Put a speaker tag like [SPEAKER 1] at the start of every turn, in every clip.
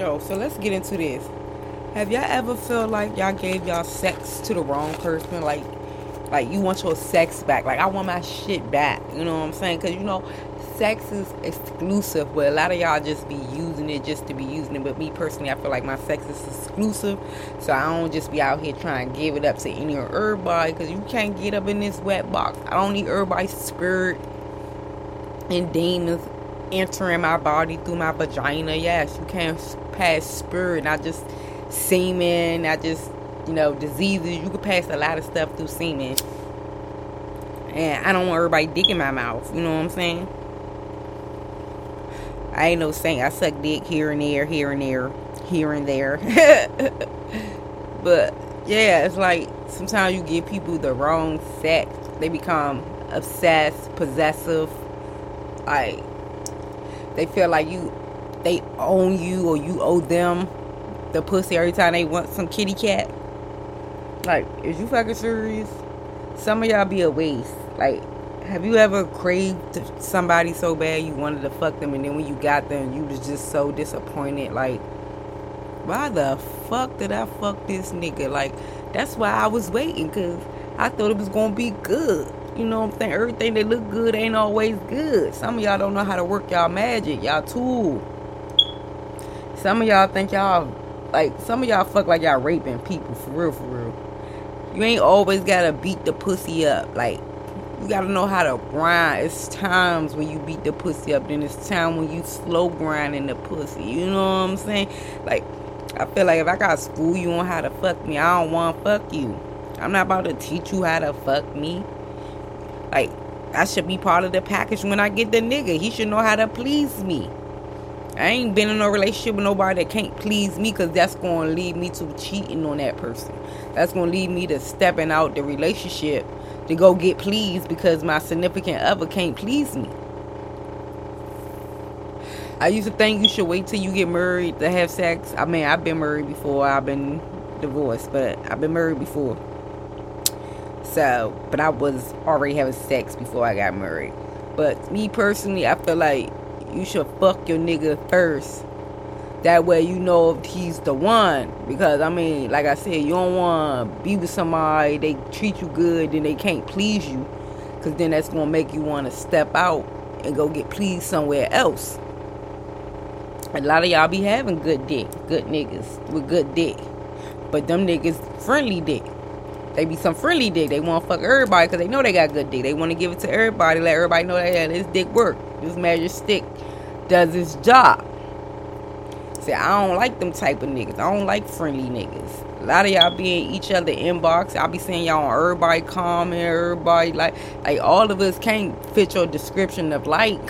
[SPEAKER 1] Yo, so let's get into this. Have y'all ever felt like y'all gave y'all sex to the wrong person? Like, like you want your sex back? Like I want my shit back. You know what I'm saying? Cause you know, sex is exclusive, but a lot of y'all just be using it just to be using it. But me personally, I feel like my sex is exclusive, so I don't just be out here trying to give it up to any or everybody. Cause you can't get up in this wet box. I don't need everybody's spirit and demons entering my body through my vagina. Yes, you can't pass spirit, not just semen, not just you know diseases. You can pass a lot of stuff through semen, and I don't want everybody dick in my mouth. You know what I'm saying? I ain't no saint. I suck dick here and there, here and there, here and there. but yeah, it's like sometimes you give people the wrong sex. They become obsessed, possessive. Like they feel like you, they own you or you owe them the pussy every time they want some kitty cat. Like, is you fucking serious? Some of y'all be a waste. Like, have you ever craved somebody so bad you wanted to fuck them and then when you got them you was just so disappointed like why the fuck did I fuck this nigga like that's why I was waiting because I thought it was gonna be good you know what I'm saying everything that look good ain't always good some of y'all don't know how to work y'all magic y'all tool some of y'all think y'all like some of y'all fuck like y'all raping people for real for real you ain't always gotta beat the pussy up like you gotta know how to grind. It's times when you beat the pussy up, then it's time when you slow grinding the pussy. You know what I'm saying? Like, I feel like if I gotta school you on how to fuck me, I don't want to fuck you. I'm not about to teach you how to fuck me. Like, I should be part of the package when I get the nigga. He should know how to please me. I ain't been in a relationship with nobody that can't please me because that's going to lead me to cheating on that person. That's going to lead me to stepping out the relationship to go get pleased because my significant other can't please me. I used to think you should wait till you get married to have sex. I mean, I've been married before. I've been divorced, but I've been married before. So, but I was already having sex before I got married. But me personally, I feel like you should fuck your nigga first that way you know if he's the one. Because I mean, like I said, you don't want to be with somebody they treat you good then they can't please you, because then that's gonna make you want to step out and go get pleased somewhere else. A lot of y'all be having good dick, good niggas with good dick, but them niggas friendly dick. They be some friendly dick. They want to fuck everybody because they know they got good dick. They want to give it to everybody, let everybody know that yeah, this dick work. This magic stick does its job. See, I don't like them type of niggas. I don't like friendly niggas. A lot of y'all be in each other inbox. I'll be seeing y'all on everybody comment, everybody like like all of us can't fit your description of like.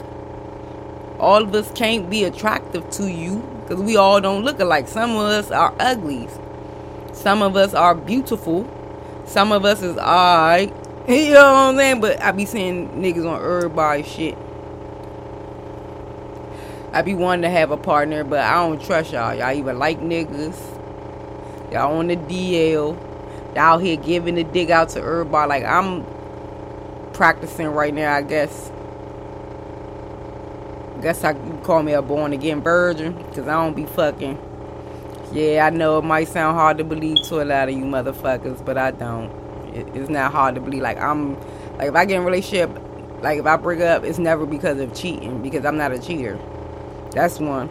[SPEAKER 1] All of us can't be attractive to you because we all don't look alike. Some of us are uglies. Some of us are beautiful. Some of us is alright. You know what I'm saying? But I be seeing niggas on everybody shit. I be wanting to have a partner, but I don't trust y'all. Y'all even like niggas. Y'all on the DL. Y'all here giving the dig out to everybody. Like I'm practicing right now, I guess. Guess I call me a born again virgin, cause I don't be fucking. Yeah, I know it might sound hard to believe to a lot of you motherfuckers, but I don't. It, it's not hard to believe. Like I'm, like if I get in a relationship, like if I break up, it's never because of cheating, because I'm not a cheater. That's one.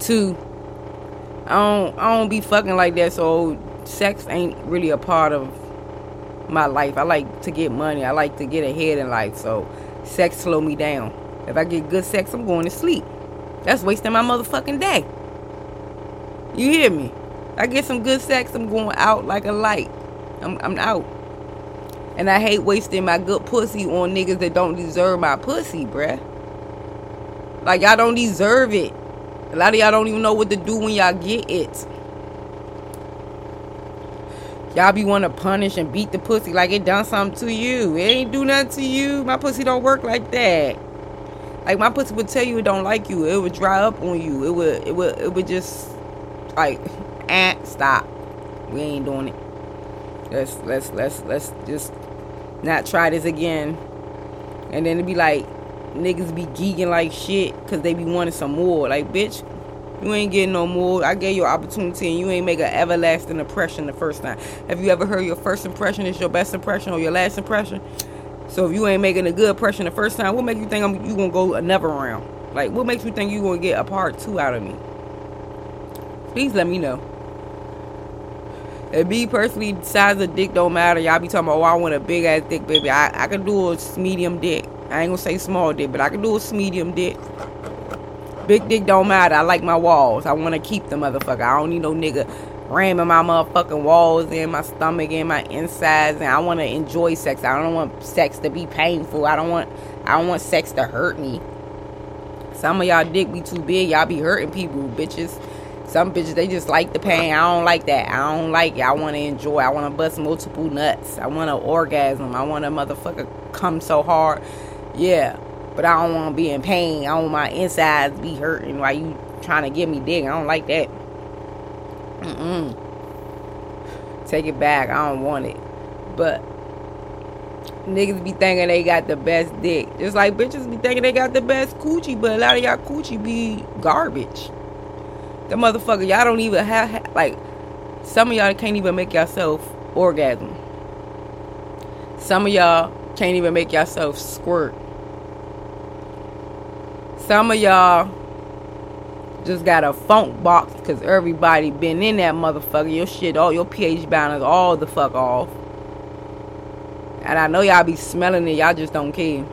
[SPEAKER 1] Two, I don't I don't be fucking like that, so sex ain't really a part of my life. I like to get money. I like to get ahead in life, so sex slow me down. If I get good sex, I'm going to sleep. That's wasting my motherfucking day. You hear me? I get some good sex, I'm going out like a light. I'm I'm out. And I hate wasting my good pussy on niggas that don't deserve my pussy, bruh. Like y'all don't deserve it. A lot of y'all don't even know what to do when y'all get it. Y'all be want to punish and beat the pussy like it done something to you. It ain't do nothing to you. My pussy don't work like that. Like my pussy would tell you it don't like you. It would dry up on you. It would it would it would just like eh, stop. We ain't doing it. Let's let's let's let's just not try this again. And then it'd be like niggas be geeking like shit because they be wanting some more. Like, bitch, You ain't getting no more. I gave you an opportunity and you ain't make an everlasting impression the first time. Have you ever heard your first impression is your best impression or your last impression? So if you ain't making a good impression the first time, what make you think I'm, you gonna go another round? Like, what makes you think you gonna get a part two out of me? Please let me know. And me personally, size of dick don't matter. Y'all be talking about, oh, I want a big ass dick, baby. I, I can do a medium dick. I ain't gonna say small dick, but I can do a medium dick. Big dick don't matter. I like my walls. I want to keep the motherfucker. I don't need no nigga ramming my motherfucking walls in my stomach and my insides. And I want to enjoy sex. I don't want sex to be painful. I don't want. I don't want sex to hurt me. Some of y'all dick be too big. Y'all be hurting people, bitches. Some bitches they just like the pain. I don't like that. I don't like it. I want to enjoy. I want to bust multiple nuts. I want to orgasm. I want a motherfucker come so hard. Yeah but I don't want to be in pain. I want my insides be hurting while you trying to give me dick. I don't like that. Mm-mm. Take it back. I don't want it. But niggas be thinking they got the best dick. Just like bitches be thinking they got the best coochie, but a lot of y'all coochie be garbage. The motherfucker, y'all don't even have, like, some of y'all can't even make yourself orgasm. Some of y'all can't even make yourself squirt. Some of y'all just got a funk box because everybody been in that motherfucker. Your shit, all your pH balance, all the fuck off. And I know y'all be smelling it, y'all just don't care.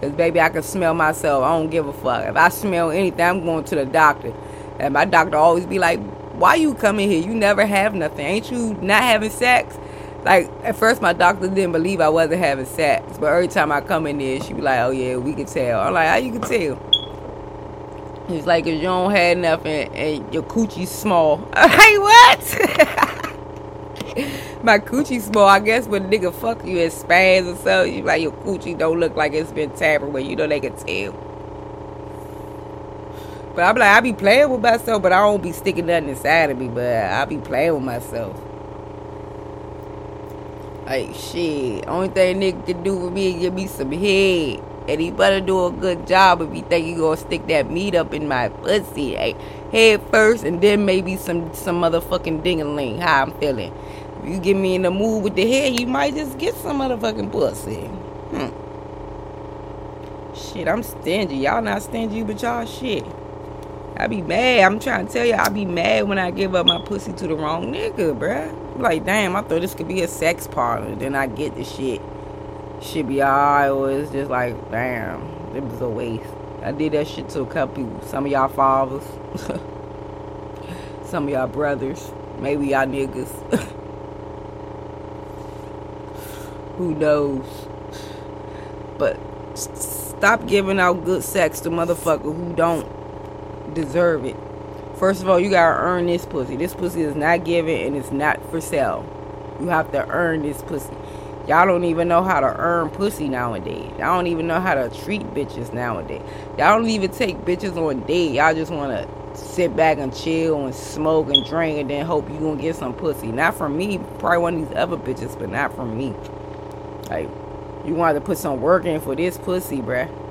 [SPEAKER 1] Cause baby, I can smell myself. I don't give a fuck. If I smell anything, I'm going to the doctor. And my doctor always be like, "Why you coming here? You never have nothing. Ain't you not having sex?" Like at first, my doctor didn't believe I wasn't having sex, but every time I come in there, she be like, "Oh yeah, we can tell." I'm like, "How you can tell?" He's like, if you don't have nothing and your coochie's small. Hey, what? My coochie small, I guess when nigga fuck you in spans or so, you like your coochie don't look like it's been tampered with. You know they can tell. But I'm like, I be playing with myself, but I don't be sticking nothing inside of me. But I be playing with myself. Like shit, only thing nigga can do for me is give me some head. And he better do a good job if he think he gonna stick that meat up in my pussy. Hey, head first and then maybe some some motherfucking dingaling. How I'm feeling. If you get me in the mood with the head, you might just get some motherfucking pussy. Hmm. Shit, I'm stingy. Y'all not stingy, but y'all shit. I be mad. I'm trying to tell you, I be mad when I give up my pussy to the wrong nigga, bruh. Like, damn, I thought this could be a sex partner. Then I get the shit should be alright, or it's just like, damn, it was a waste. I did that shit to a couple. Some of y'all fathers, some of y'all brothers, maybe y'all niggas. Who knows? But stop giving out good sex to motherfucker who don't deserve it. First of all, you gotta earn this pussy. This pussy is not given and it's not for sale. You have to earn this pussy. Y'all don't even know how to earn pussy nowadays. Y'all don't even know how to treat bitches nowadays. Y'all don't even take bitches on date. Y'all just want to sit back and chill and smoke and drink and then hope you gonna get some pussy. Not from me, probably one of these other bitches, but not from me. Like, you wanted to put some work in for this pussy, bruh.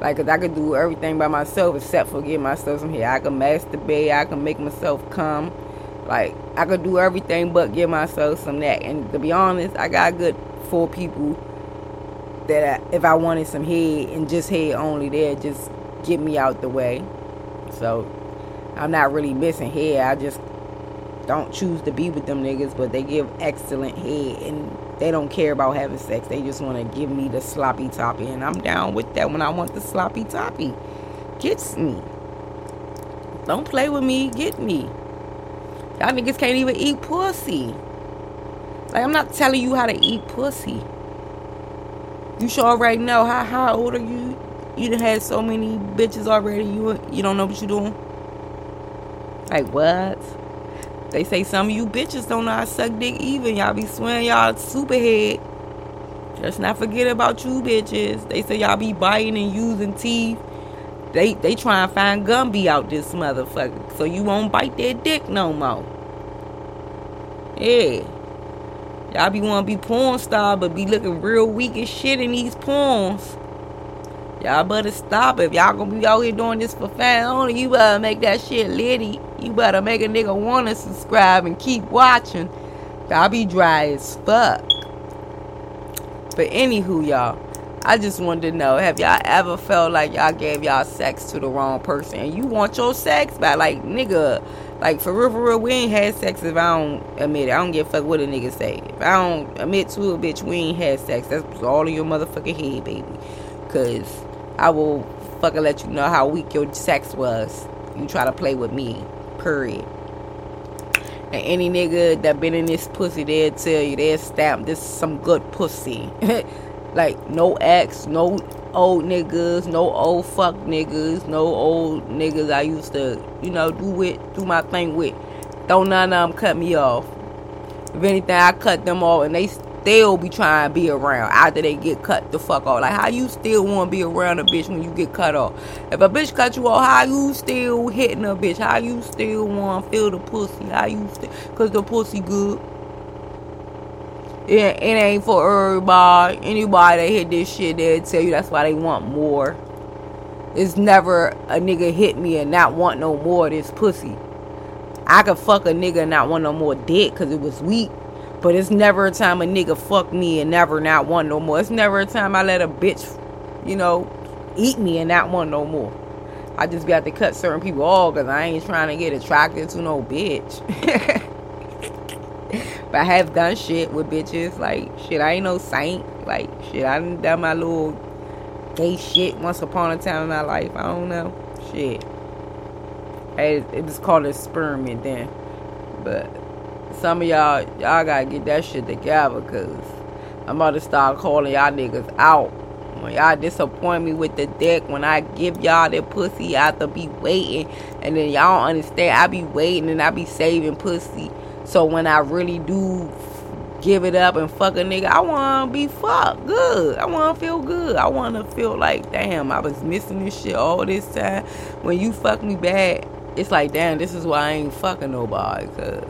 [SPEAKER 1] Like, cause I could do everything by myself except for get myself some hair. I can masturbate, I can make myself come. Like I could do everything but give myself some that. And to be honest, I got good four people that I, if I wanted some head and just head only, they just get me out the way. So I'm not really missing head. I just don't choose to be with them niggas, but they give excellent head and they don't care about having sex. They just want to give me the sloppy toppy, and I'm down with that when I want the sloppy toppy. Gets me. Don't play with me. Get me. Y'all niggas can't even eat pussy. Like I'm not telling you how to eat pussy. You should already know how how old are you? You done had so many bitches already. You you don't know what you doing. Like what? They say some of you bitches don't know how to suck dick even. Y'all be swearing y'all superhead. Let's not forget about you bitches. They say y'all be biting and using teeth. They they try and find Gumby out this motherfucker. So you won't bite their dick no more. Yeah. Y'all be wanna be porn star but be looking real weak as shit in these porns. Y'all better stop. If y'all gonna be out here doing this for fans only, you better make that shit litty. You better make a nigga wanna subscribe and keep watching. I'll be dry as fuck. But anywho, y'all, I just wanted to know: Have y'all ever felt like y'all gave y'all sex to the wrong person and you want your sex back? Like, nigga, like for real, for real, we ain't had sex if I don't admit it. I don't give a fuck what a nigga say. If I don't admit to a bitch, we ain't had sex. That's all in your motherfucking head, baby. Cause I will fucking let you know how weak your sex was. You try to play with me. Period. And any nigga that been in this pussy, they'll tell you, they'll stamp this some good pussy. like, no ex, no old niggas, no old fuck niggas, no old niggas I used to, you know, do with, do my thing with. Don't none of them cut me off. If anything, I cut them off and they still be trying to be around after they get cut the fuck off. Like, how you still want to be around a bitch when you get cut off? If a bitch cut you off, how you still hitting a bitch? How you still want to feel the pussy? How you still, cause the pussy good. It, it ain't for everybody. Anybody that hit this shit, they'll tell you that's why they want more. It's never a nigga hit me and not want no more of this pussy. I could fuck a nigga and not want no more dick because it was weak. But it's never a time a nigga fuck me and never not want no more. It's never a time I let a bitch, you know, eat me and not want no more. I just got to cut certain people off because I ain't trying to get attracted to no bitch. but I have done shit with bitches. Like, shit, I ain't no saint. Like, shit, I done done my little gay shit once upon a time in my life. I don't know. Shit. It, it was called experiment then. But some of y'all, y'all gotta get that shit together, cause I'm about to start calling y'all niggas out. When y'all disappoint me with the dick, when I give y'all the pussy, I have to be waiting, and then y'all understand. I be waiting and I be saving pussy. So when I really do give it up and fuck a nigga, I wanna be fucked good. I wanna feel good. I wanna feel like, damn, I was missing this shit all this time. When you fuck me bad, it's like, damn, this is why I ain't fucking nobody, cause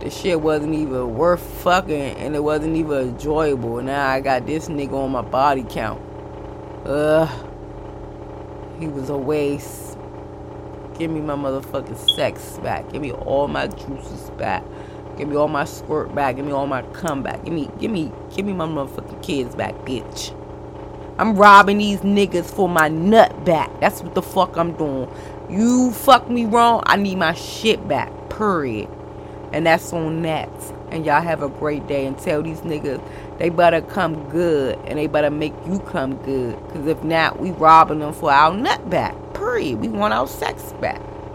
[SPEAKER 1] the shit wasn't even worth fucking and it wasn't even enjoyable. Now I got this nigga on my body count. Ugh. He was a waste. Give me my motherfucking sex back. Give me all my juices back. Give me all my squirt back. Give me all my cum back. Give me, give me, give me my motherfucking kids back, bitch. I'm robbing these niggas for my nut back. That's what the fuck I'm doing. You fuck me wrong, I need my shit back. Period. And that's on that. And y'all have a great day. And tell these niggas they better come good. And they better make you come good. Because if not, we robbing them for our nut back. Period. We want our sex back.